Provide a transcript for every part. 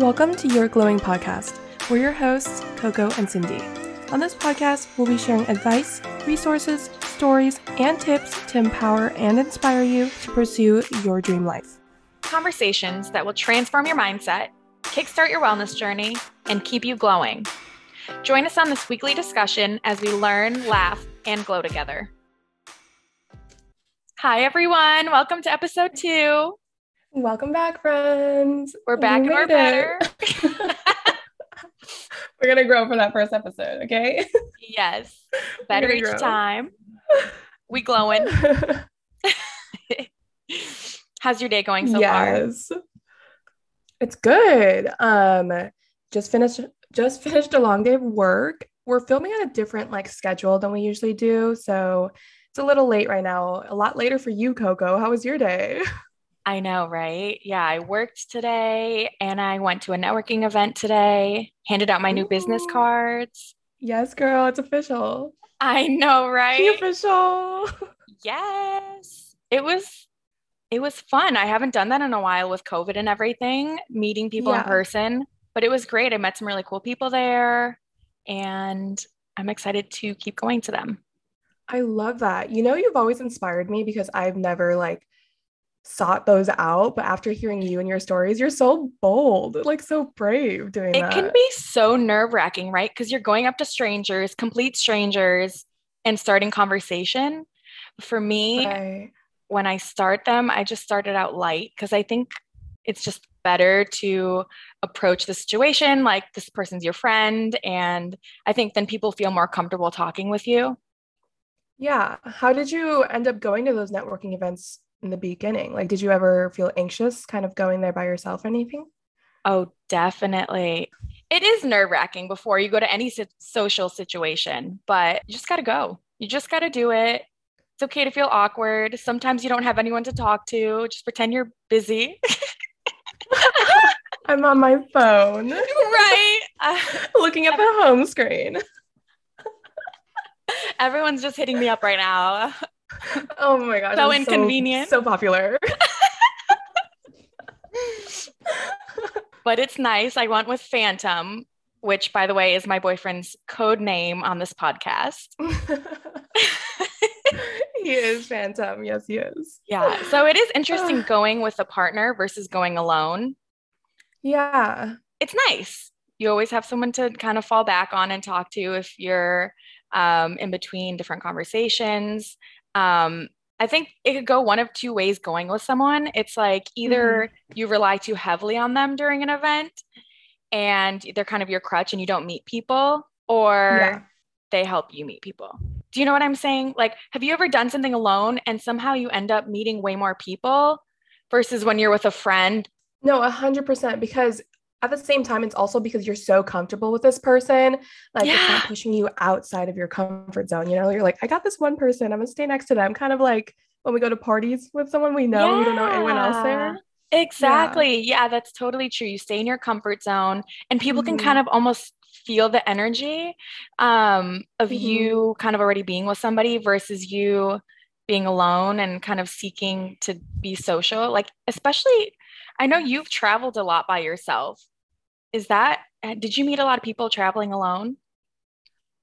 Welcome to Your Glowing Podcast. We're your hosts, Coco and Cindy. On this podcast, we'll be sharing advice, resources, stories, and tips to empower and inspire you to pursue your dream life. Conversations that will transform your mindset, kickstart your wellness journey, and keep you glowing. Join us on this weekly discussion as we learn, laugh, and glow together. Hi, everyone. Welcome to episode two. Welcome back, friends. We're back We and we're it. better. We're gonna grow for that first episode, okay? yes. Better each grow. time. We glowing. How's your day going so far? yes. It's good. Um, just finished just finished a long day of work. We're filming on a different like schedule than we usually do, so it's a little late right now. A lot later for you, Coco. How was your day? I know, right? Yeah, I worked today and I went to a networking event today, handed out my new business cards. Yes, girl, it's official. I know, The right? official. Yes. It was it was fun. I haven't done that in a while with COVID and everything, meeting people in person, but it was great. I met some really cool people there and I'm excited to keep going to them. I love that. You know, you've always inspired me because I've never like sought those out, but after hearing you and your stories, you're so bold, like so brave doing It that. can be so nerve-wracking, right? Because you're going up to strangers, complete strangers, and starting conversation. For me, Right. when I start them, I just started out light because I think it's just better to approach the situation like this person's your friend. And I think then people feel more comfortable talking with you. Yeah. How did you end up going to those networking events in the beginning? Like, did you ever feel anxious kind of going there by yourself or anything? Oh, definitely. It is nerve wracking before you go to any si- social situation, but you just got to go. You just got to do it. It's okay to feel awkward. Sometimes you don't have anyone to talk to. Just pretend you're busy. I'm on my phone right. Uh, looking at the home screen. everyone's just hitting me up right now. Oh my gosh. So inconvenient. So popular. but it's nice. I went with Phantom, which, by the way, is my boyfriend's code name on this podcast. he is Phantom. Yes, he is. Yeah. So it is interesting going with a partner versus going alone. Yeah. It's nice. You always have someone to kind of fall back on and talk to if you're um, in between different conversations. Um, I think it could go one of two ways going with someone. It's like either you rely too heavily on them during an event and they're kind of your crutch and you don't meet people, or Yeah. they help you meet people. Do you know what I'm saying? Like, have you ever done something alone and somehow you end up meeting way more people versus when you're with a friend? No, a hundred percent. Because at the same time, it's also because you're so comfortable with this person. Like it's not pushing you outside of your comfort zone. You know, you're like, I got this one person. I'm gonna stay next to them. Kind of like when we go to parties with someone we know, we don't know anyone else there. Exactly. Yeah. that's totally true. You stay in your comfort zone and people can Mhm. kind of almost feel the energy um, of Mhm. you kind of already being with somebody versus you being alone and kind of seeking to be social. Like, especially, I know you've traveled a lot by yourself. Is that, did you meet a lot of people traveling alone?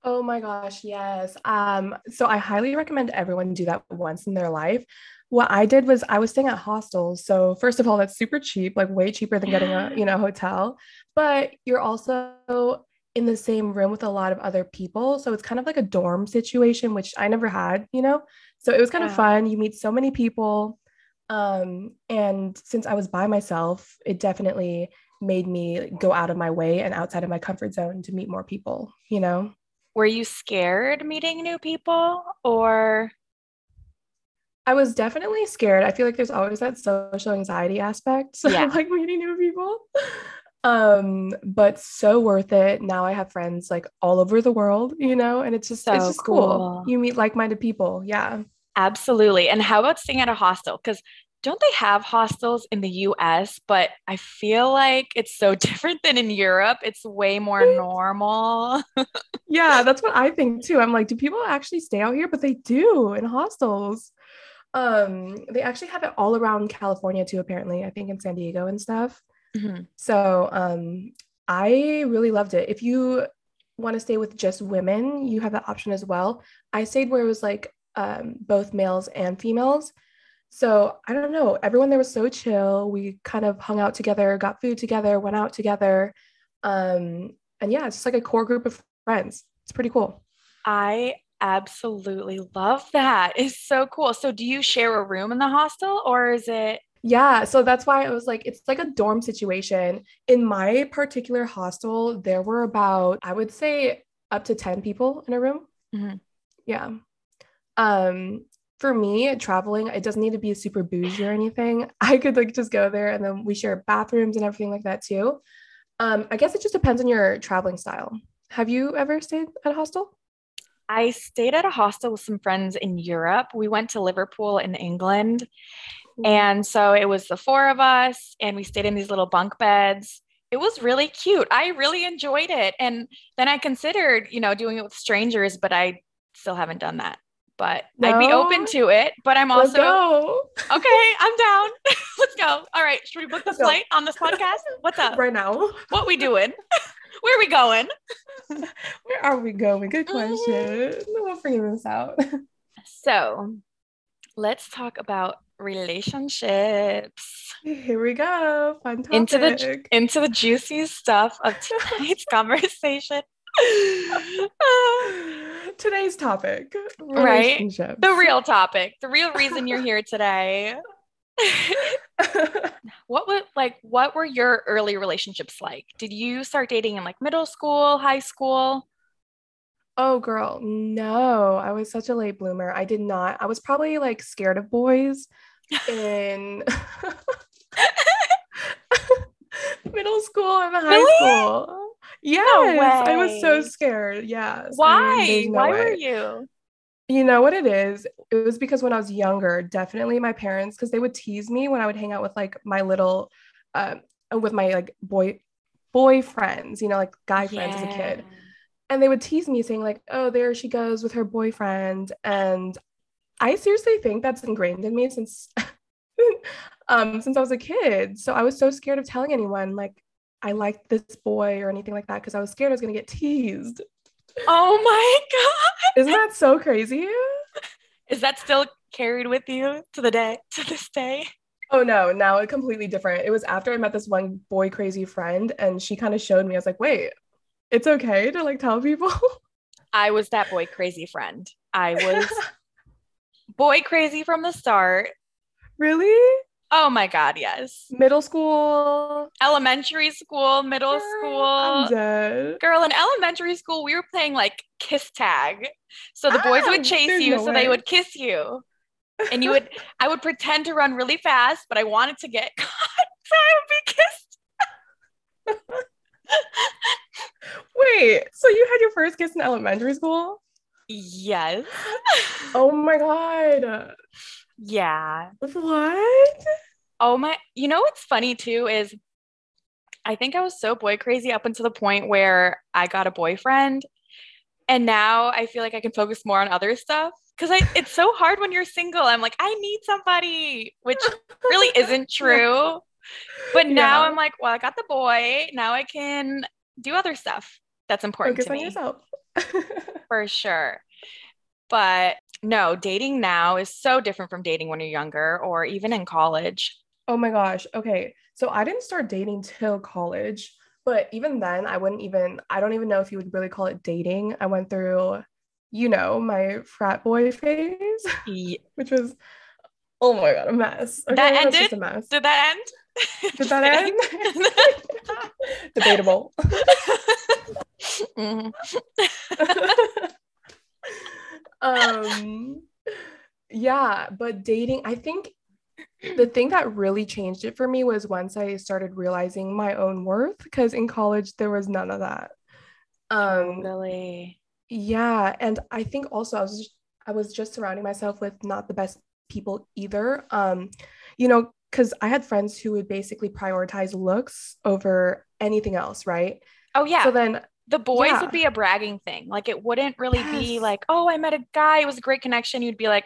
Oh my gosh, yes. Um, so I highly recommend everyone do that once in their life. What I did was I was staying at hostels. So first of all, that's super cheap, like way cheaper than getting a, you know, hotel. But you're also in the same room with a lot of other people. So it's kind of like a dorm situation, which I never had, you know? So it was kind of fun. You meet so many people. Um, and since I was by myself, it definitely made me go out of my way and outside of my comfort zone to meet more people, you know? Were you scared meeting new people or? I was definitely scared. I feel like there's always that social anxiety aspect. So Yeah. like meeting new people. Um, but so worth it. Now I have friends like all over the world, you know, and it's just it's just cool. cool. You meet like-minded people. Yeah. Absolutely. And how about staying at a hostel? Because don't they have hostels in the US? But I feel like it's so different than in Europe. It's way more normal. Yeah, that's what I think too. I'm like, do people actually stay out here? But they do in hostels. Um, they actually have it all around California too, apparently. I think in San Diego and stuff. Mhm. So um, I really loved it. If you want to stay with just women, you have that option as well. I stayed where it was like um, both males and females. So I don't know. Everyone there was so chill. We kind of hung out together, got food together, went out together. Um, and yeah, it's just like a core group of friends. It's pretty cool. I absolutely love that. It's so cool. So do you share a room in the hostel or is it Yeah, so that's why I was like, it's like a dorm situation. In my particular hostel, there were about, I would say, up to 10 people in a room. Mhm. Yeah. Um, for me, traveling, it doesn't need to be super bougie or anything. I could like just go there and then we share bathrooms and everything like that too. Um, I guess it just depends on your traveling style. Have you ever stayed at a hostel? I stayed at a hostel with some friends in Europe. We went to Liverpool in England. And so it was the four of us, and we stayed in these little bunk beds. It was really cute. I really enjoyed it. And then I considered, you know, doing it with strangers, but I still haven't done that. But I'd be open to it. But I'm also okay. I'm down. Let's go. All right. Should we book the flight on this podcast? What's up? right now. What we doing? Where are we going? Where are we going? Good Mhm. question. We'll figure this out. So let's talk about relationships. Here we go. Fun topic. Into the into the juicy stuff of tonight's conversation. Today's topic. Right. the real topic, the real reason you're here today. what was like what were your early relationships like? Did you start dating in like middle school, high school? oh, girl. No, I was such a late bloomer. I did not. I was probably like scared of boys in middle school and high Really? school. Yes, I was so scared. Yes. Why? no Why way. were you? You know what it is? It was because when I was younger, definitely my parents, because they would tease me when I would hang out with like my little, um, with my like boy boyfriends, you know, like guy friends as a kid. And they would tease me saying, like, oh, there she goes with her boyfriend. And I seriously think that's ingrained in me since um since I was a kid. So I was so scared of telling anyone like I liked this boy or anything like that because I was scared I was gonna get teased. Oh my god. Isn't that so crazy? Is that still carried with you to the day to this day? Oh no, now it's completely different. It was after I met this one boy crazy friend and she kind of showed me. I was like, wait, it's okay to like tell people. I was that boy crazy friend. I was boy crazy from the start. really? Oh my god, yes. Middle school. Elementary school, middle I'm school. dead. Girl, in elementary school, we were playing like kiss tag. So the boys Ah, would chase you, no so they would kiss you. And you would, I would pretend to run really fast, but I wanted to get caught, so I would be kissed. Wait, so you had your first kiss in elementary school? Yes. Oh my god. Yeah. What? Oh my, you know what's funny too is I think I was so boy crazy up until the point where I got a boyfriend. And now I feel like I can focus more on other stuff because I it's so hard when you're single. I'm like, I need somebody, which really isn't true. But now Yeah. I'm like, well, I got the boy. Now I can do other stuff that's important Focus to on me yourself. for sure. But no, dating now is so different from dating when you're younger or even in college. Oh my gosh. Okay. So I didn't start dating till college, but even then, I wouldn't even, I don't even know if you would really call it dating. I went through, you know, my frat boy phase, Ye- which was, oh my God, a mess. That ended? a mess. Did that end? Did that end? Debatable. Mhm. Um, yeah, but dating, I think the thing that really changed it for me was once I started realizing my own worth, because in college there was none of that. Um, really yeah, and I think also I was just, I was just surrounding myself with not the best people either. Um, you know, because I had friends who would basically prioritize looks over anything else, right? Oh yeah. So then the boys yeah. would be a bragging thing. Like it wouldn't really be like, oh, I met a guy, it was a great connection. You'd be like,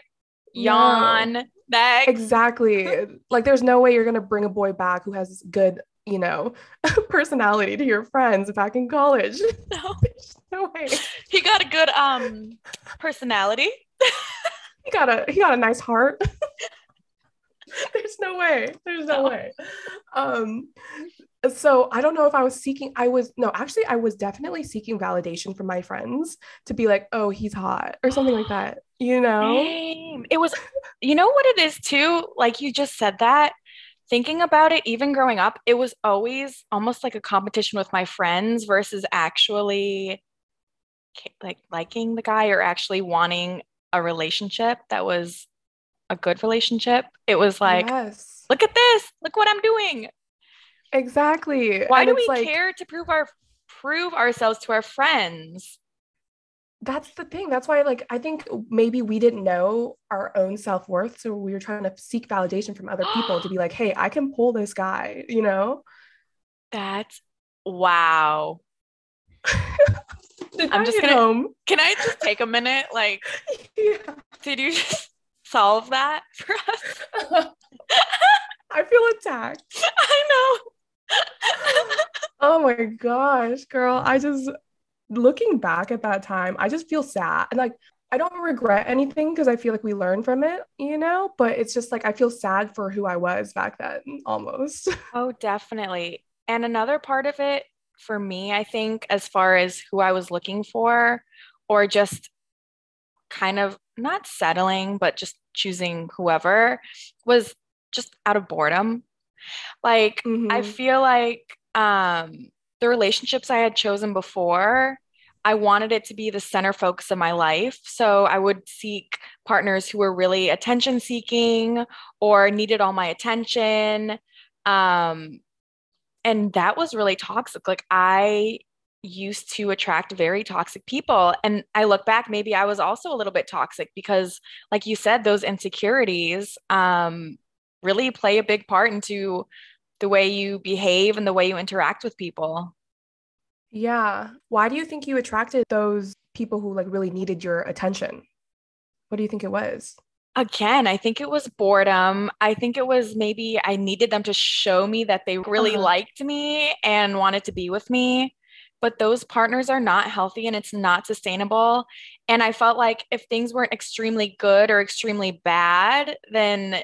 No. yawn. Next. exactly like there's no way you're gonna bring a boy back who has good you know, personality to your friends back in college. No. No way. He got a good um personality. He got a he got a nice heart. There's no way. There's no No. way. Um so I don't know if I was seeking I was no, actually I was definitely seeking validation from my friends to be like, "Oh, he's hot" or something like that. You know? Same. It was, you know what it is too? Like you just said that. Thinking about it, even growing up, it was always almost like a competition with my friends versus actually like liking the guy or actually wanting a relationship that was a good relationship. It was like, yes. look at this, look what I'm doing. Exactly. Why And do we like, care to prove our prove ourselves to our friends? that's the thing. That's why, like, I think maybe we didn't know our own self worth. So we were trying to seek validation from other people to be like, hey, I can pull this guy, you know? That's wow. I'm just gonna- home? Can I just take a minute? Like, Yeah. did you just solve that for us? I feel attacked. I know. Oh my gosh, girl. I just, looking back at that time, I just feel sad. And like, I don't regret anything because I feel like we learned from it, you know? But it's just like, I feel sad for who I was back then almost. Oh, definitely. And another part of it for me, I think, as far as who I was looking for, or just kind of not settling, but just choosing whoever, was just out of boredom. Like, I Mhm. feel like um, the relationships I had chosen before, I wanted it to be the center focus of my life. So I would seek partners who were really attention seeking or needed all my attention. Um, and that was really toxic. Like I used to attract very toxic people. And I look back, maybe I was also a little bit toxic because, like you said, those insecurities um, really play a big part into the way you behave and the way you interact with people. Yeah. Why do you think you attracted those people who like really needed your attention? What do you think it was? Again, I think it was boredom. I think it was maybe I needed them to show me that they really Uh-huh. liked me and wanted to be with me. But those partners are not healthy and it's not sustainable. And I felt like if things weren't extremely good or extremely bad, then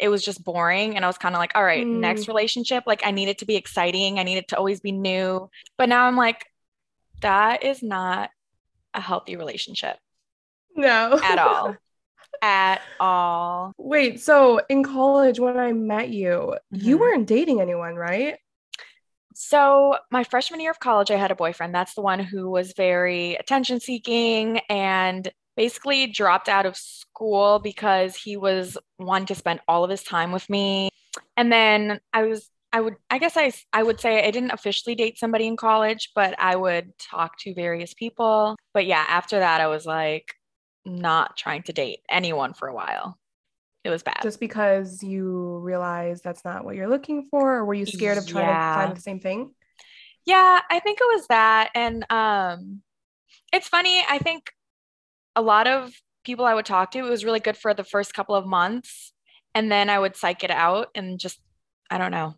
it was just boring. And I was kind of like, all right, Mm. next relationship, like I need it to be exciting. I need it to always be new. But now I'm like, that is not a healthy relationship No. at all. at all. Wait, so in college when I met you, you Mhm. weren't dating anyone, right? So, my freshman year of college, I had a boyfriend. That's the one who was very attention seeking and basically dropped out of school because he was wanting to spend all of his time with me. And then I was, I would, I guess I, I would say I didn't officially date somebody in college, but I would talk to various people. But yeah, after that, I was like not trying to date anyone for a while. It was bad. Just because you realize that's not what you're looking for, or were you scared of trying Yeah. to find the same thing? Yeah, I think it was that. And um it's funny, I think a lot of people I would talk to, it was really good for the first couple of months. And then I would psych it out and just, I don't know,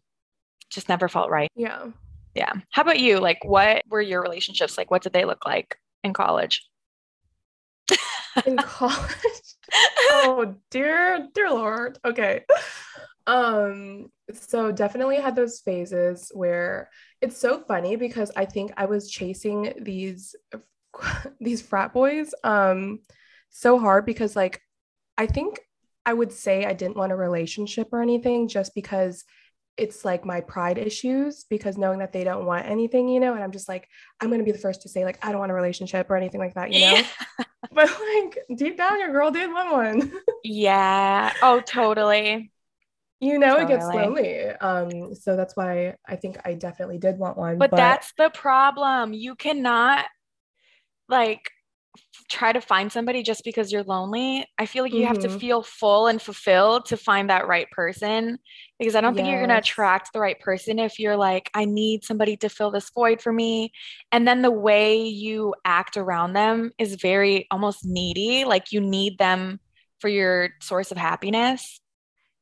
just never felt right. Yeah. Yeah. How about you? Like, what were your relationships like? What did they look like in college? In college. oh dear, dear Lord. Okay. Um, so definitely had those phases where it's so funny because I think I was chasing these these frat boys um so hard because like I think I would say I didn't want a relationship or anything just because it's like my pride issues because knowing that they don't want anything, you know, and I'm just like, I'm gonna be the first to say, like, I don't want a relationship or anything like that, you know. Yeah. But like deep down, your girl did want one. Yeah. Oh, totally. you know, it gets lonely. Um, so that's why I think I definitely did want one. But that's the problem. You cannot like try to find somebody just because you're lonely. I feel like you have to Mhm. feel full and fulfilled to find that right person because I don't think you're going to attract the right person if you're like, I need somebody to fill this void for me. And then the way you act around them is very almost needy. Like you need them for your source of happiness.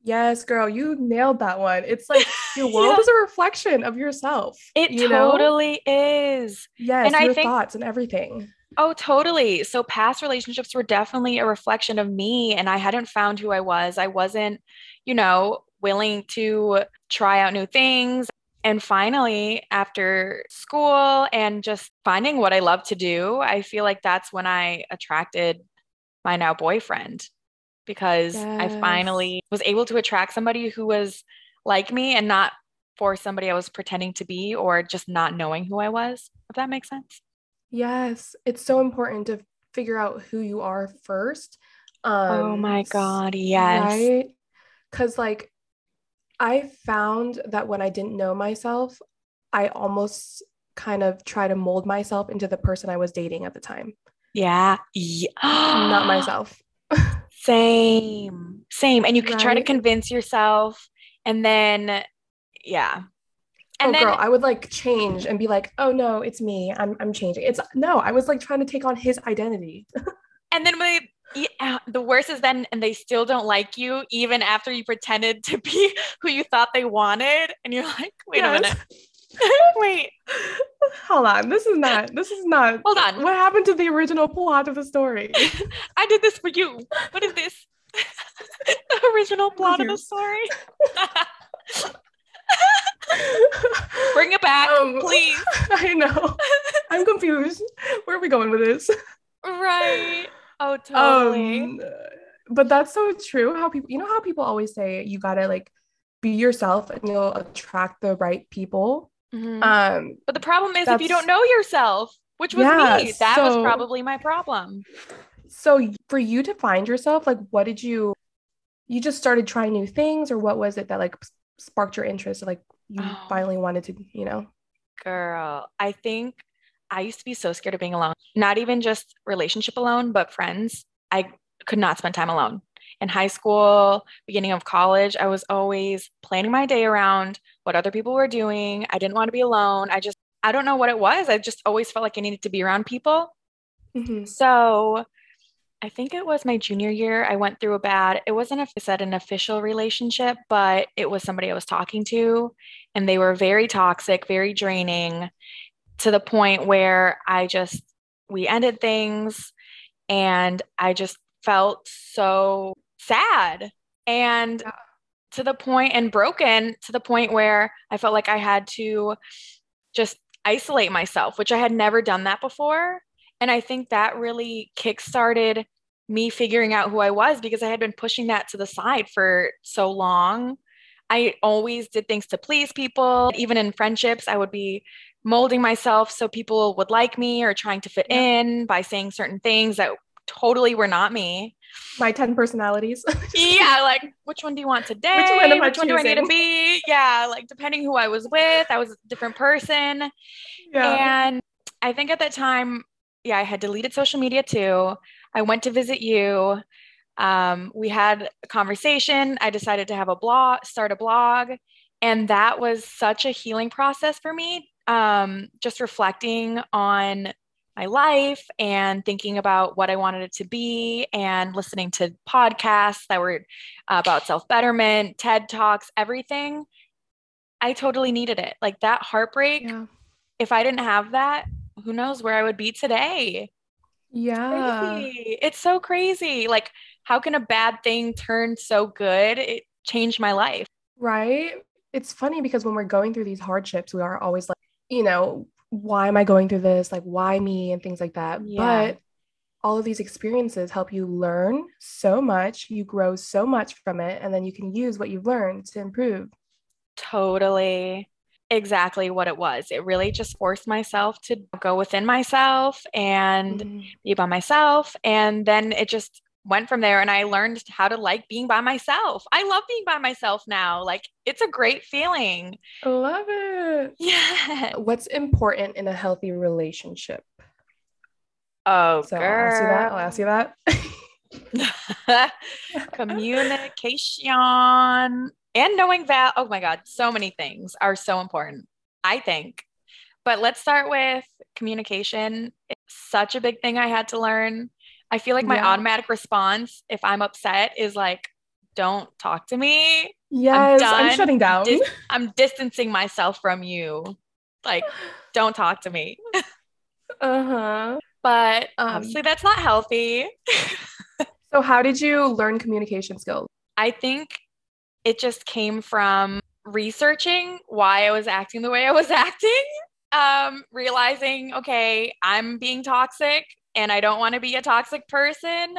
Yes, girl, you nailed that one. It's like your world Yeah. is a reflection of yourself. It you know? totally is. Yes, and I your think- thoughts and everything. Oh, totally. So past relationships were definitely a reflection of me, and I hadn't found who I was. I wasn't, you know, willing to try out new things. And finally, after school and just finding what I love to do, I feel like that's when I attracted my now boyfriend because I finally was able to attract somebody who was like me and not for somebody I was pretending to be or just not knowing who I was, if that makes sense. Yes, it's so important to figure out who you are first. Um, Oh my God, yes. Right? Because, like, I found that when I didn't know myself, I almost kind of try to mold myself into the person I was dating at the time, Yeah. Yeah. not myself. Same. Same. And you could try to convince yourself and then yeah. Oh, and oh, then girl, I would like change and be like, oh no, it's me. I'm I'm changing. It's no, I was like trying to take on his identity. and then when they, yeah, the worst is then and they still don't like you even after you pretended to be who you thought they wanted and you're like, wait a minute. wait. Hold on. This is not this is not Hold on. what happened to the original plot of the story. I did this for you. What is this? the original plot of the story. Bring it back, Um, please. I know. I'm confused. Where are we going with this? Right. Oh, totally. Um, but that's so true. How people, you know, how people always say you gotta like be yourself and you'll attract the right people. Mhm. Um, but the problem is if you don't know yourself, which was Yeah, me, that was probably my problem. so for you to find yourself, like, what did you? You just started trying new things, or what was it that like sparked your interest? Like, you Oh. finally wanted to, you know? Girl, I think I used to be so scared of being alone. Not even just relationship alone, but friends. I could not spend time alone. In high school, beginning of college, I was always planning my day around what other people were doing. I didn't want to be alone. I just, I don't know what it was. I just always felt like I needed to be around people. Mhm. So I think it was my junior year. I went through a bad, it wasn't, a, I said an official relationship, but it was somebody I was talking to. And they were very toxic, very draining to the point where I just, we ended things and I just felt so sad. And to the point and broken to the point where I felt like I had to just isolate myself, which I had never done that before. And I think that really kickstarted me figuring out who I was because I had been pushing that to the side for so long. I always did things to please people. Even in friendships, I would be molding myself so people would like me or trying to fit Yeah. in by saying certain things that totally were not me. My 10 personalities. Yeah, like which one do you want today? Which one am I Which one do I need to be? Yeah, like depending who I was with, I was a different person. yeah. And I think at that time, yeah, I had deleted social media too. I went to visit you. Um, we had a conversation. I decided to have a blog, start a blog. And that was such a healing process for me. Um, just reflecting on my life and thinking about what I wanted it to be and listening to podcasts that were about self betterment, TED Talks, everything. I totally needed it. Like that heartbreak yeah. if I didn't have that, who knows where I would be today? Yeah. Crazy. It's so crazy. Like, how can a bad thing turn so good? It changed my life. Right. It's funny because when we're going through these hardships, we are always like, you know, why am I going through this? Like, why me? And things like that. Yeah. But all of these experiences help you learn so much. You grow so much from it. And then you can use what you've learned to improve. Totally exactly what it was. It really just forced myself to go within myself and Mhm. be by myself. And then it just went from there. And I learned how to like being by myself. I love being by myself now. Like, it's a great feeling. I love it. Yeah. What's important in a healthy relationship? Oh, So I'll ask you that. I'll ask you that. communication and knowing that oh my god so many things are so important i think but let's start with communication it's such a big thing i had to learn i feel like my Yeah. automatic response if i'm upset is like don't talk to me. Yes, I'm, I'm shutting down. Dis- I'm distancing myself from you. Like, don't talk to me. uh-huh. But um, obviously that's not healthy. so how did you learn communication skills? I think it just came from researching why I was acting the way I was acting. Um, realizing, okay, I'm being toxic and I don't want to be a toxic person.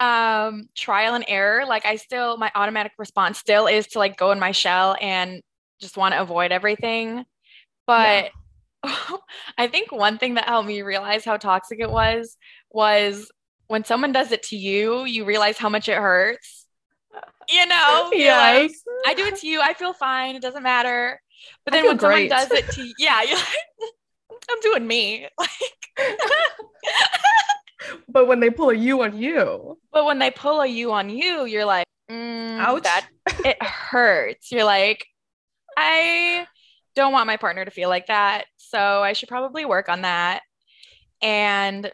Um, trial and error. Like I still, my automatic response still is to like go in my shell and just want to avoid everything. But yeah. I think one thing that helped me realize how toxic it was was when someone does it to you, you realize how much it hurts. You know, yeah. Like, I do it to you. I feel fine. It doesn't matter. But then when great. someone does it to you, yeah, you're like, I'm doing me. Like, but when they pull a you on you, but when they pull a you on you, you're like, mm, ouch, that it hurts. You're like, I don't want my partner to feel like that, so I should probably work on that. And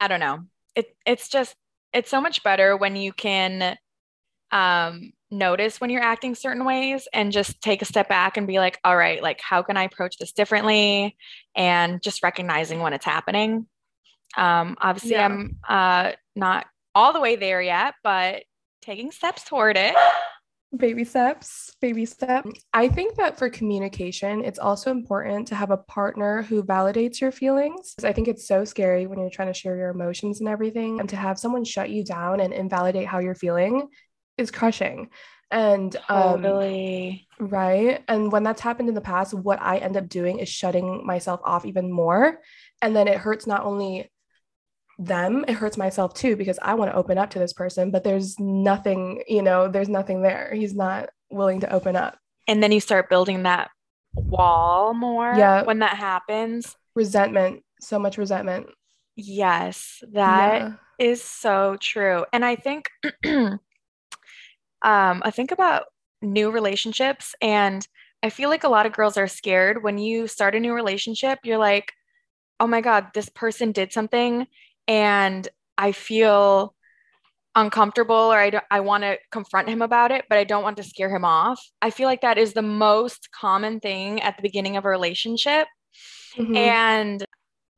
I don't know. It it's just it's so much better when you can um notice when you're acting certain ways and just take a step back and be like, all right, like how can I approach this differently? And just recognizing when it's happening. Um, obviously, yeah. I'm uh, not all the way there yet, but taking steps toward it. Baby steps, baby steps. I think that for communication, it's also important to have a partner who validates your feelings. I think it's so scary when you're trying to share your emotions and everything, and to have someone shut you down and invalidate how you're feeling is crushing. And um, totally. right. And when that's happened in the past, what I end up doing is shutting myself off even more. And then it hurts not only them, it hurts myself too, because I want to open up to this person, but there's nothing, you know, there's nothing there. He's not willing to open up. And then you start building that wall more yeah. when that happens. Resentment, so much resentment. Yes, that yeah. is so true. And I think um, I think about new relationships, and I feel like a lot of girls are scared when you start a new relationship. You're like, oh my God, this person did something, and I feel uncomfortable or I, I want to confront him about it, but I don't want to scare him off. I feel like that is the most common thing at the beginning of a relationship. Mm-hmm. And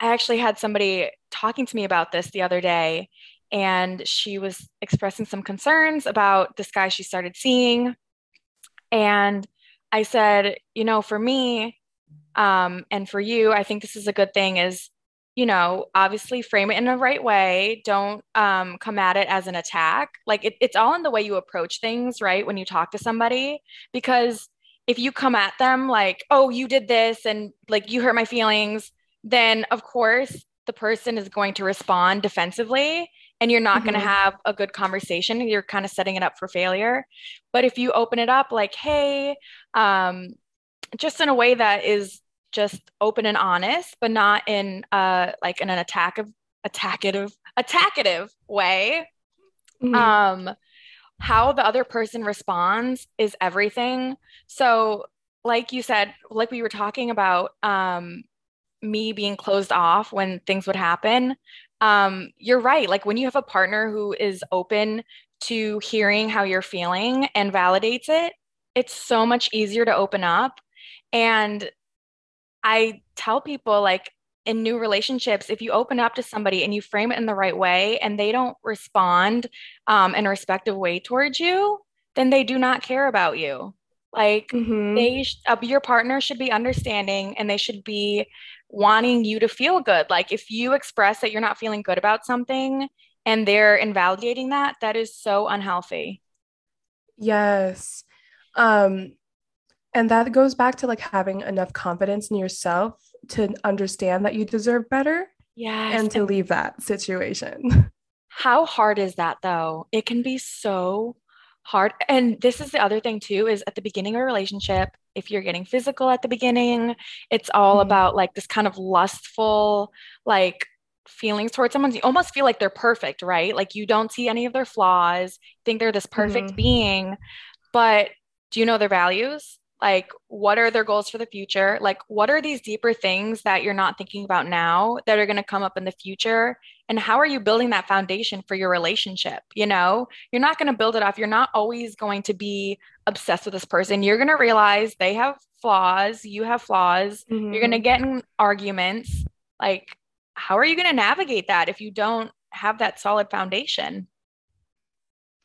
I actually had somebody talking to me about this the other day, and she was expressing some concerns about this guy she started seeing. And I said, you know, for me um, and for you, I think this is a good thing is, you know, obviously frame it in the right way. Don't um, come at it as an attack. Like it, it's all in the way you approach things, right? When you talk to somebody, because if you come at them like, oh, you did this and like you hurt my feelings, then of course the person is going to respond defensively and you're not mm-hmm. going to have a good conversation you're kind of setting it up for failure but if you open it up like hey um, just in a way that is just open and honest but not in uh like in an attack of attackative attackative way mm-hmm. um how the other person responds is everything so like you said like we were talking about um me being closed off when things would happen um, you're right. Like when you have a partner who is open to hearing how you're feeling and validates it, it's so much easier to open up. And I tell people, like, in new relationships, if you open up to somebody and you frame it in the right way and they don't respond um, in a respectful way towards you, then they do not care about you. Like mm-hmm. they, sh- uh, your partner should be understanding and they should be wanting you to feel good. Like if you express that you're not feeling good about something and they're invalidating that, that is so unhealthy. Yes. Um and that goes back to like having enough confidence in yourself to understand that you deserve better. Yeah. And to leave that situation. How hard is that though? It can be so hard. And this is the other thing too is at the beginning of a relationship, if you're getting physical at the beginning, it's all mm-hmm. about like this kind of lustful, like feelings towards someone. You almost feel like they're perfect, right? Like you don't see any of their flaws, think they're this perfect mm-hmm. being. But do you know their values? Like, what are their goals for the future? Like, what are these deeper things that you're not thinking about now that are going to come up in the future? And how are you building that foundation for your relationship? You know, you're not going to build it off. You're not always going to be obsessed with this person. You're going to realize they have flaws, you have flaws. Mm-hmm. You're going to get in arguments. Like, how are you going to navigate that if you don't have that solid foundation?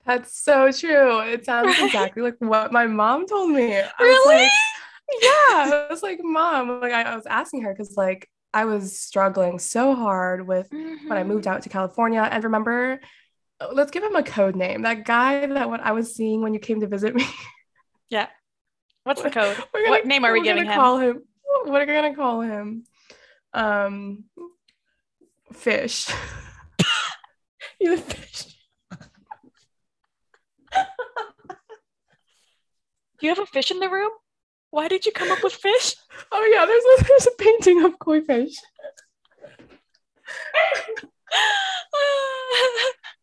That's so true. It sounds right? exactly like what my mom told me. I really? Like, yeah. I was like, mom, like I, I was asking her because like I was struggling so hard with mm-hmm. when I moved out to California. And remember, uh, let's give him a code name. That guy that what I was seeing when you came to visit me. Yeah. What's the code? Gonna, what name are we giving him? Call him? What are we gonna call him? Um, fish. A fish. Do you have a fish in the room? Why did you come up with fish? Oh yeah, there's a, there's a painting of koi fish.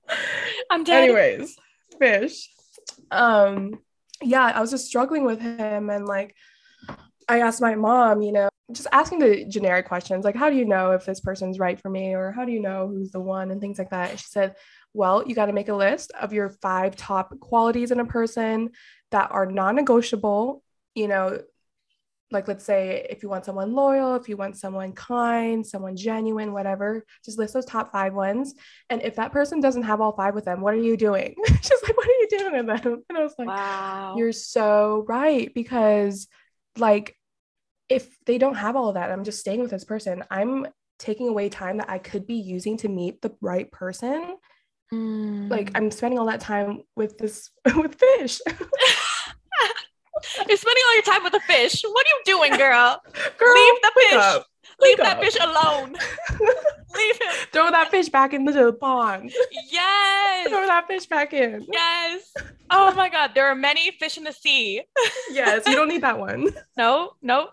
I'm dead. Anyways, fish. Um, yeah, I was just struggling with him, and like, I asked my mom, you know, just asking the generic questions, like, how do you know if this person's right for me, or how do you know who's the one, and things like that. And she said, well, you got to make a list of your five top qualities in a person that are non negotiable. You know, like let's say if you want someone loyal, if you want someone kind, someone genuine, whatever, just list those top five ones. And if that person doesn't have all five with them, what are you doing? She's like, what are you doing with them? And I was like, wow, you're so right. Because like if they don't have all of that, I'm just staying with this person. I'm taking away time that I could be using to meet the right person Mm. Like I'm spending all that time with this with fish. You're spending all your time with the fish. What are you doing, girl? girl Leave the fish. Up. Leave that up. fish alone. Leave him. Throw that fish back into the pond. Yes. Throw that fish back in. Yes. Oh my God. There are many fish in the sea. yes. You don't need that one. No, no.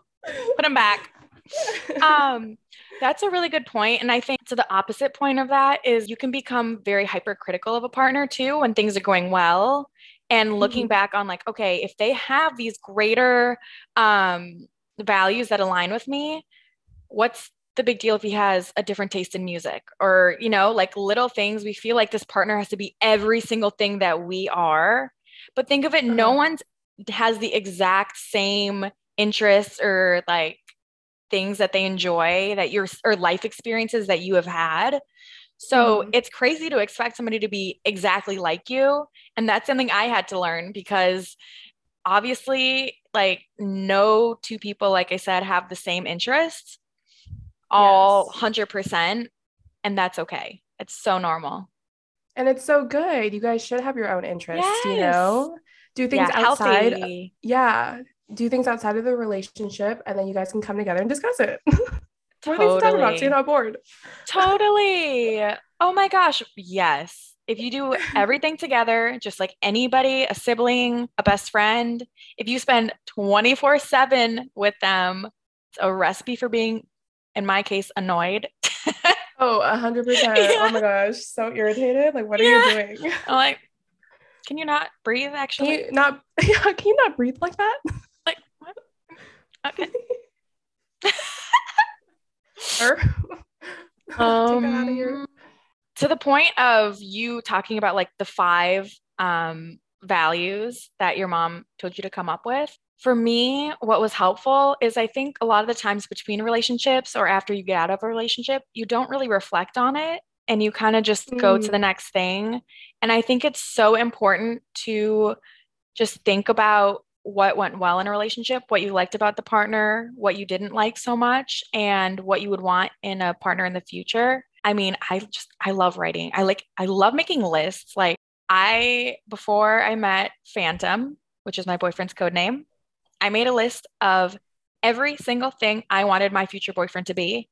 Put them back. Um, that's a really good point. And I think to the opposite point of that is you can become very hypercritical of a partner too when things are going well. And looking mm-hmm. back on like, okay, if they have these greater um, values that align with me, what's the big deal if he has a different taste in music or, you know, like little things? We feel like this partner has to be every single thing that we are. But think of it, uh-huh. no one's has the exact same interests or like things that they enjoy that your or life experiences that you have had. So mm-hmm. it's crazy to expect somebody to be exactly like you. And that's something I had to learn because obviously, like, no two people, like I said, have the same interests all yes. 100%. And that's okay. It's so normal. And it's so good. You guys should have your own interests, yes. you know? Do things yeah, outside. Healthy. Yeah do things outside of the relationship and then you guys can come together and discuss it. what totally. are things to talk about so you're not bored? totally. Oh my gosh. Yes. If you do everything together, just like anybody, a sibling, a best friend, if you spend 24 7 with them, it's a recipe for being, in my case, annoyed. oh, 100%. Yeah. Oh my gosh. So irritated. Like, what are yeah. you doing? I'm like, can you not breathe actually? Can you not, can you not breathe like that? Okay. Or um, to the point of you talking about like the five um, values that your mom told you to come up with. For me, what was helpful is I think a lot of the times between relationships or after you get out of a relationship, you don't really reflect on it and you kind of just mm. go to the mm. next thing. And I think it's so important to just think about what went well in a relationship, what you liked about the partner, what you didn't like so much, and what you would want in a partner in the future. I mean, I just I love writing. I like I love making lists. Like I before I met Phantom, which is my boyfriend's code name, I made a list of every single thing I wanted my future boyfriend to be.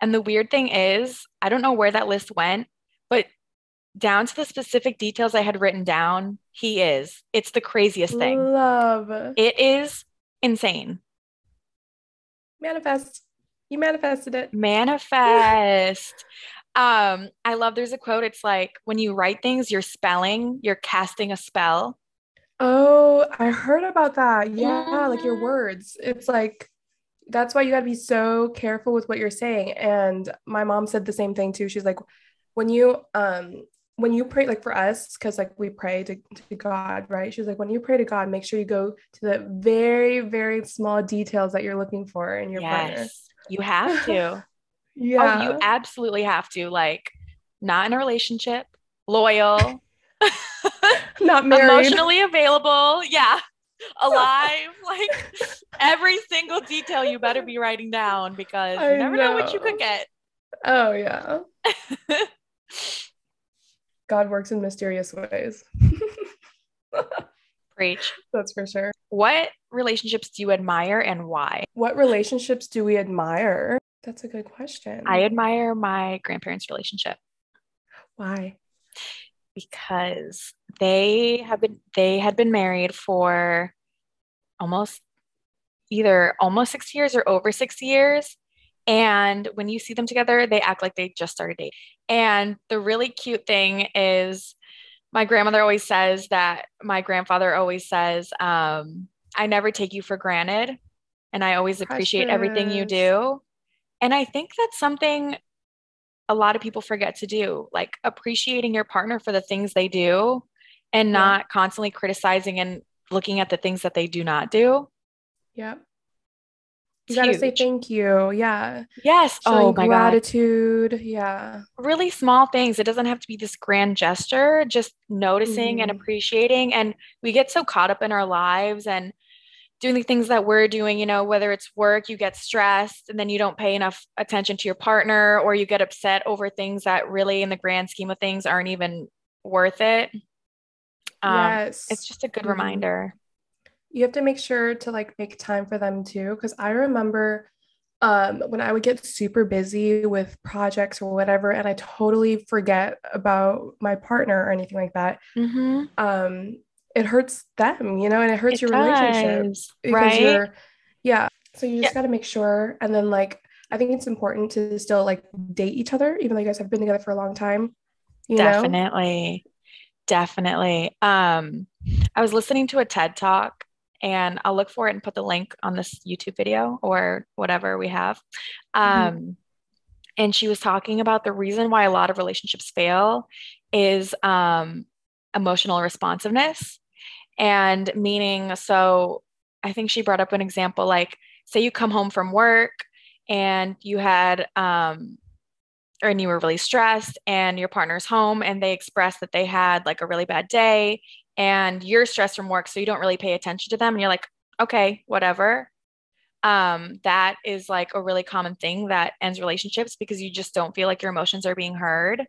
And the weird thing is, I don't know where that list went, down to the specific details I had written down, he is. It's the craziest thing. Love. It is insane. Manifest. You manifested it. Manifest. um, I love there's a quote. It's like when you write things, you're spelling, you're casting a spell. Oh, I heard about that. Yeah, like your words. It's like that's why you got to be so careful with what you're saying. And my mom said the same thing too. She's like, when you um when you pray like for us, because like we pray to, to God, right? She's like, when you pray to God, make sure you go to the very, very small details that you're looking for in your partner. Yes, you have to. Oh, you absolutely have to. Like, not in a relationship, loyal, Not married. emotionally available. Yeah. Alive. Like, every single detail you better be writing down because you never know what you could get. Oh yeah. God works in mysterious ways. Preach. That's for sure. What relationships do you admire and why? What relationships do we admire? That's a good question. I admire my grandparents' relationship Why? because they have been they had been married for almost either almost six years or over six years. And when you see them together, they act like they just started dating. And the really cute thing is my grandmother always says that my grandfather always says, um, I never take you for granted. And I always appreciate everything you do. And I think that's something a lot of people forget to do, like appreciating your partner for the things they do and Yeah. not constantly criticizing and looking at the things that they do not do. Yep. You It's gotta say thank you. Yeah. Yes. Showing Oh my God. gratitude. Yeah. Really small things. It doesn't have to be this grand gesture, just noticing and Mhm. appreciating. And we get so caught up in our lives and doing the things that we're doing, you know, whether it's work, you get stressed and then you don't pay enough attention to your partner or you get upset over things that really, in the grand scheme of things, aren't even worth it. Um, yes. it's just a good Mhm. reminder. You have to make sure to like make time for them too because i remember um when i would get super busy with projects or whatever and i totally forget about my partner or anything like that hmm um it hurts them you know and it hurts It your relationship does, because right? you're yeah so you Yeah. just got to make sure and then like i think it's important to still like date each other even though you guys have been together for a long time you know Definitely. Definitely. Um, I was listening to a TED Talk and I'll look for it and put the link on this YouTube video or whatever we have. Mhm. Um, and she was talking about the reason why a lot of relationships fail is um, emotional responsiveness. And meaning, so I think she brought up an example like, say you come home from work and you had, um, or and you were really stressed, and your partner's home and they express that they had like a really bad day, and you're stressed from work, so you don't really pay attention to them, and you're like, okay, whatever. Um, that is like a really common thing that ends relationships because you just don't feel like your emotions are being heard.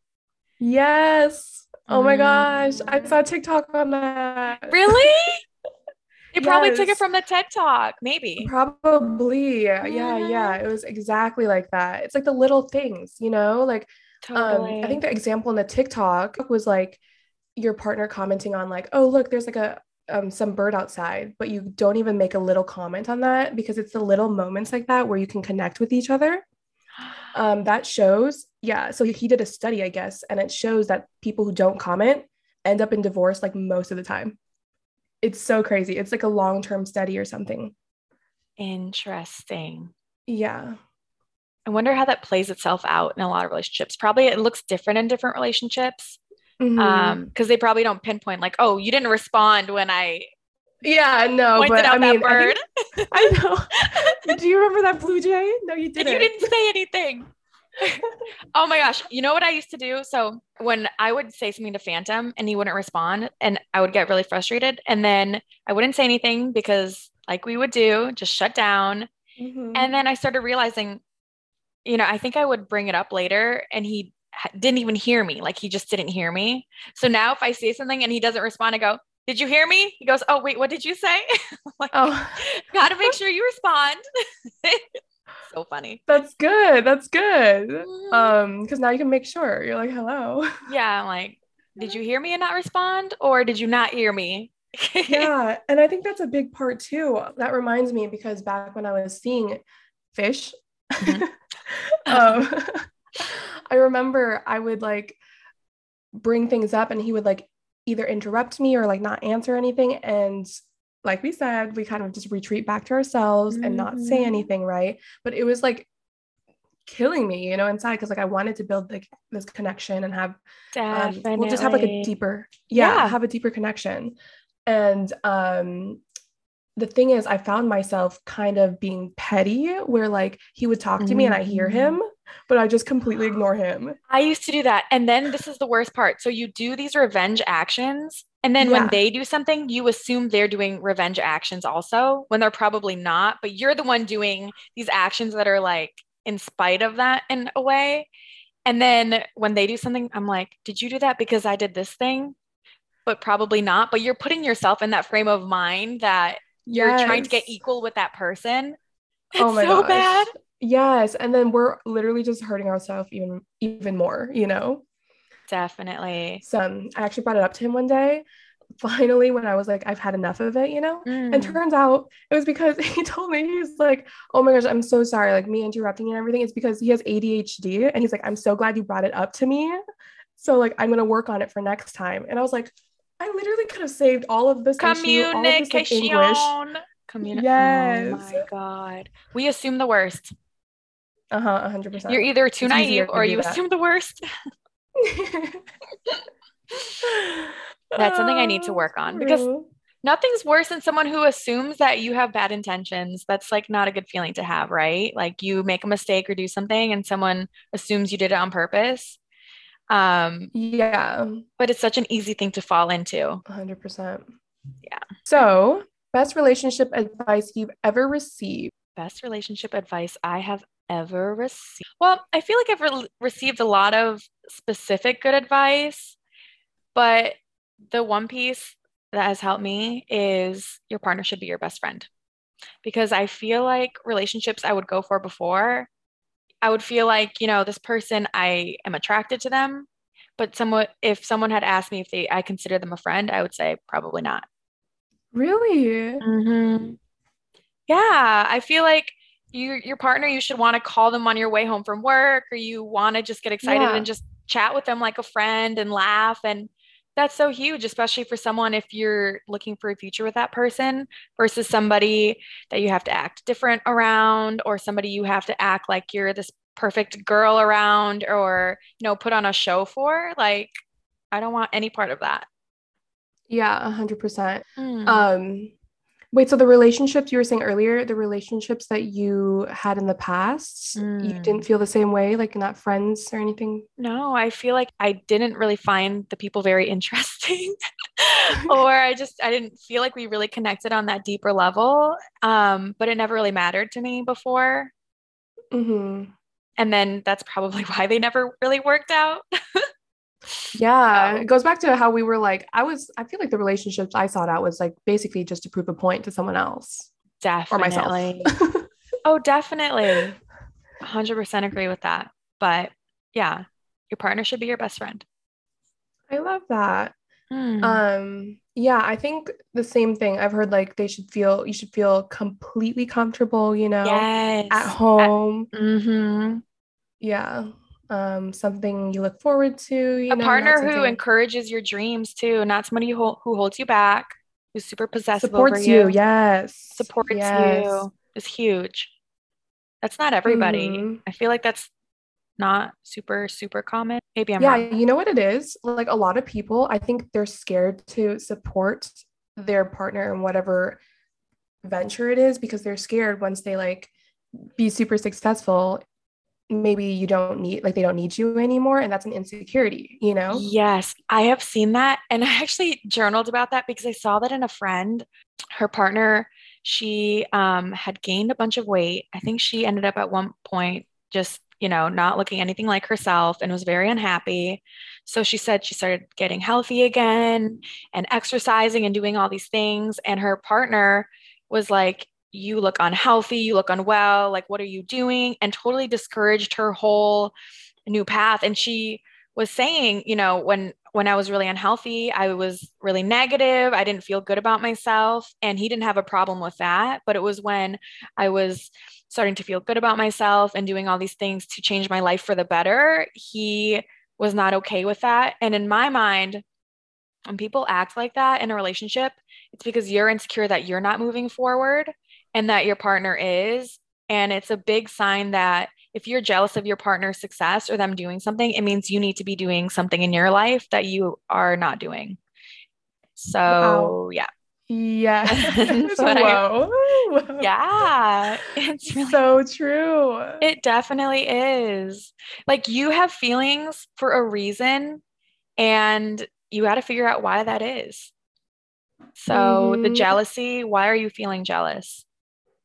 yes oh my gosh i Mm. saw tiktok on that Really? They probably took it from the TED Talk, maybe. Probably. Yeah, yeah. Mhm. It was exactly like that. It's like the little things, you know? Like um I think the example in the TikTok was like your partner commenting on like, "Oh, look, there's like a um some bird outside," but you don't even make a little comment on that because it's the little moments like that where you can connect with each other. Um that shows, yeah, so he, he did a study, I guess, and it shows that people who don't comment end up in divorce like most of the time. It's so crazy. It's like a long-term study or something. Interesting. Yeah. I wonder how that plays itself out in a lot of relationships. Probably it looks different in different relationships. Mhm. Um, because they probably don't pinpoint like, oh, you didn't respond when I yeah, no, but out I mean, that I, think- I know. Do you remember that blue jay? No, you didn't. you didn't say anything. oh my gosh. You know what I used to do? So when I would say something to Phantom and he wouldn't respond, and I would get really frustrated. And then I wouldn't say anything because, like we would do, just shut down. Mhm. And then I started realizing, you know, I think I would bring it up later and he didn't even hear me. Like he just didn't hear me. So now if I say something and he doesn't respond, I go, Did you hear me? He goes, Oh, wait, what did you say? like, oh, gotta make sure you respond. so funny. that's good. That's good. Mhm. Um, because now you can make sure you're like, hello. Yeah, I'm like, Did you hear me and not respond? Or did you not hear me? yeah, and I think that's a big part too. That reminds me because back when I was seeing fish, Mhm. um, I remember I would like bring things up and he would like either interrupt me or like not answer anything. And like we said, we kind of just retreat back to ourselves mm-hmm. and not say mm-hmm. anything, right? But it was like killing me, you know, inside because like I wanted to build like this connection and have um, we'll just have like a deeper, yeah, yeah, have a deeper connection. And um the thing is, I found myself kind of being petty where like he would talk to me and I hear him, mm-hmm. but I just completely ignore him. I used to do that. And then this is the worst part. So you do these revenge actions. And then yeah. when they do something, you assume they're doing revenge actions also when they're probably not, but you're the one doing these actions that are like in spite of that in a way. And then when they do something, I'm like, did you do that because I did this thing? But probably not. But you're putting yourself in that frame of mind that you're trying to get equal with that person. It's oh my so gosh. bad. Yes. And then we're literally just hurting ourselves even even more, you know? Definitely. So um, I actually brought it up to him one day. Finally, when I was like, I've had enough of it, you know? Mm. And turns out it was because he told me, he's like, Oh my gosh, I'm so sorry. Like me interrupting and everything. It's because he has ADHD. And he's like, I'm so glad you brought it up to me. So like I'm gonna work on it for next time. And I was like, I literally could have saved all of this communication. Issue, all of this, like, Yes. Oh my god. We assume the worst. Uh huh. hundred percent. You're either too it's naive or you that. assume the worst. That's something I need to work on because nothing's worse than someone who assumes that you have bad intentions. That's like not a good feeling to have, right? Like you make a mistake or do something and someone assumes you did it on purpose. Um, yeah. But it's such an easy thing to fall into. 100%. Yeah. So, best relationship advice you've ever received? Best relationship advice I have ever received. Well, I feel like I've re- received a lot of specific good advice, but the one piece that has helped me is your partner should be your best friend. Because I feel like relationships I would go for before I would feel like, you know, this person, I am attracted to them. But someone, if someone had asked me if they, I consider them a friend, I would say probably not. Really? Mm-hmm. Yeah. I feel like you, your partner, you should want to call them on your way home from work or you want to just get excited yeah. and just chat with them like a friend and laugh. And that's so huge, especially for someone if you're looking for a future with that person versus somebody that you have to act different around or somebody you have to act like you're this perfect girl around or, you know, put on a show for. Like, I don't want any part of that. Yeah, 100%. Mm. Um, Wait, so the relationships you were saying earlier, the relationships that you had in the past, mm. you didn't feel the same way, like not friends or anything? No, I feel like I didn't really find the people very interesting. or I just I didn't feel like we really connected on that deeper level. Um, but it never really mattered to me before. Mm-hmm. And then that's probably why they never really worked out. Yeah, it goes back to how we were like, I was, I feel like the relationships I sought out was like basically just to prove a point to someone else. Definitely. Or myself. oh, definitely. 100% agree with that. But yeah, your partner should be your best friend. I love that. Hmm. Um, yeah, I think the same thing. I've heard like they should feel, you should feel completely comfortable, you know, yes. at home. At, mm-hmm. Yeah um, something you look forward to. You a know, partner who encourages your dreams too, not somebody who, who holds you back, who's super possessive supports you. you. Yes, supports yes. you is huge. That's not everybody. Mm-hmm. I feel like that's not super super common. Maybe I'm yeah. Wrong. You know what it is? Like a lot of people, I think they're scared to support their partner in whatever venture it is because they're scared once they like be super successful maybe you don't need like they don't need you anymore and that's an insecurity you know? Yes i have seen that and i actually journaled about that because i saw that in a friend her partner she um, had gained a bunch of weight. I think she ended up at one point just you know not looking anything like herself and was very unhappy. So she said she started getting healthy again and exercising and doing all these things and her partner was like you look unhealthy, you look unwell, like, what are you doing? And totally discouraged her whole new path. And she was saying, you know, when when I was really unhealthy, I was really negative. I didn't feel good about myself. And he didn't have a problem with that. But it was when I was starting to feel good about myself and doing all these things to change my life for the better, he was not okay with that. And in my mind, when people act like that in a relationship, it's because you're insecure that you're not moving forward and that your partner is. And it's a big sign that if you're jealous of your partner's success or them doing something, it means you need to be doing something in your life that you are not doing. So, wow. yeah. Yeah. Whoa. I, yeah. It's really, so true. It definitely is. Like you have feelings for a reason and you got to figure out why that is. So mm-hmm. the jealousy, why are you feeling jealous?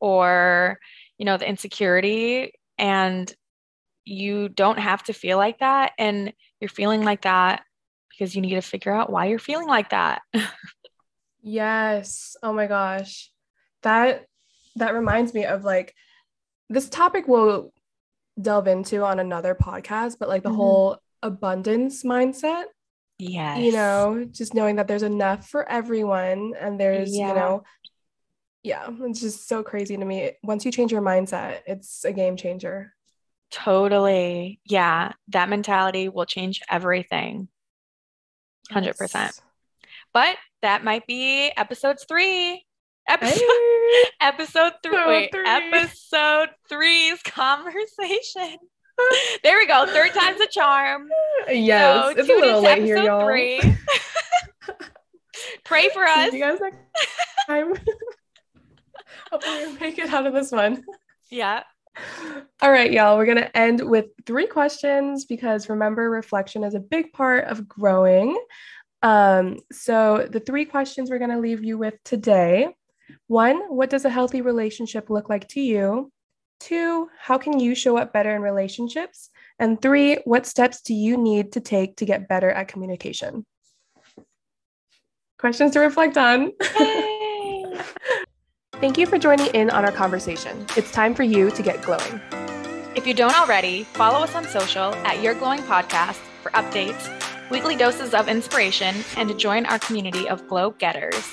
Or, you know, the insecurity and you don't have to feel like that and you're feeling like that because you need to figure out why you're feeling like that. yes. Oh my gosh. That that reminds me of like this topic we'll delve into on another podcast, but like the mm-hmm. whole abundance mindset. yeah You know, just knowing that there's enough for everyone and there's, yeah. you know, yeah, it's just so crazy to me. Once you change your mindset, it's a game changer. Totally. Yeah. That mentality will change everything. 100%. Yes. But that might be episodes three. Episode, hey. episode three. Wait, three. episode three's conversation. there we go. Third time's a charm. Yes. So it's a little late here, y'all. Pray for us. See you guys next time. Hopefully, we make it out of this one. Yeah. All right, y'all. We're going to end with three questions because remember, reflection is a big part of growing. Um, so, the three questions we're going to leave you with today one, what does a healthy relationship look like to you? Two, how can you show up better in relationships? And three, what steps do you need to take to get better at communication? Questions to reflect on. Thank you for joining in on our conversation. It's time for you to get glowing. If you don't already, follow us on social at Your Glowing Podcast for updates, weekly doses of inspiration, and to join our community of glow getters.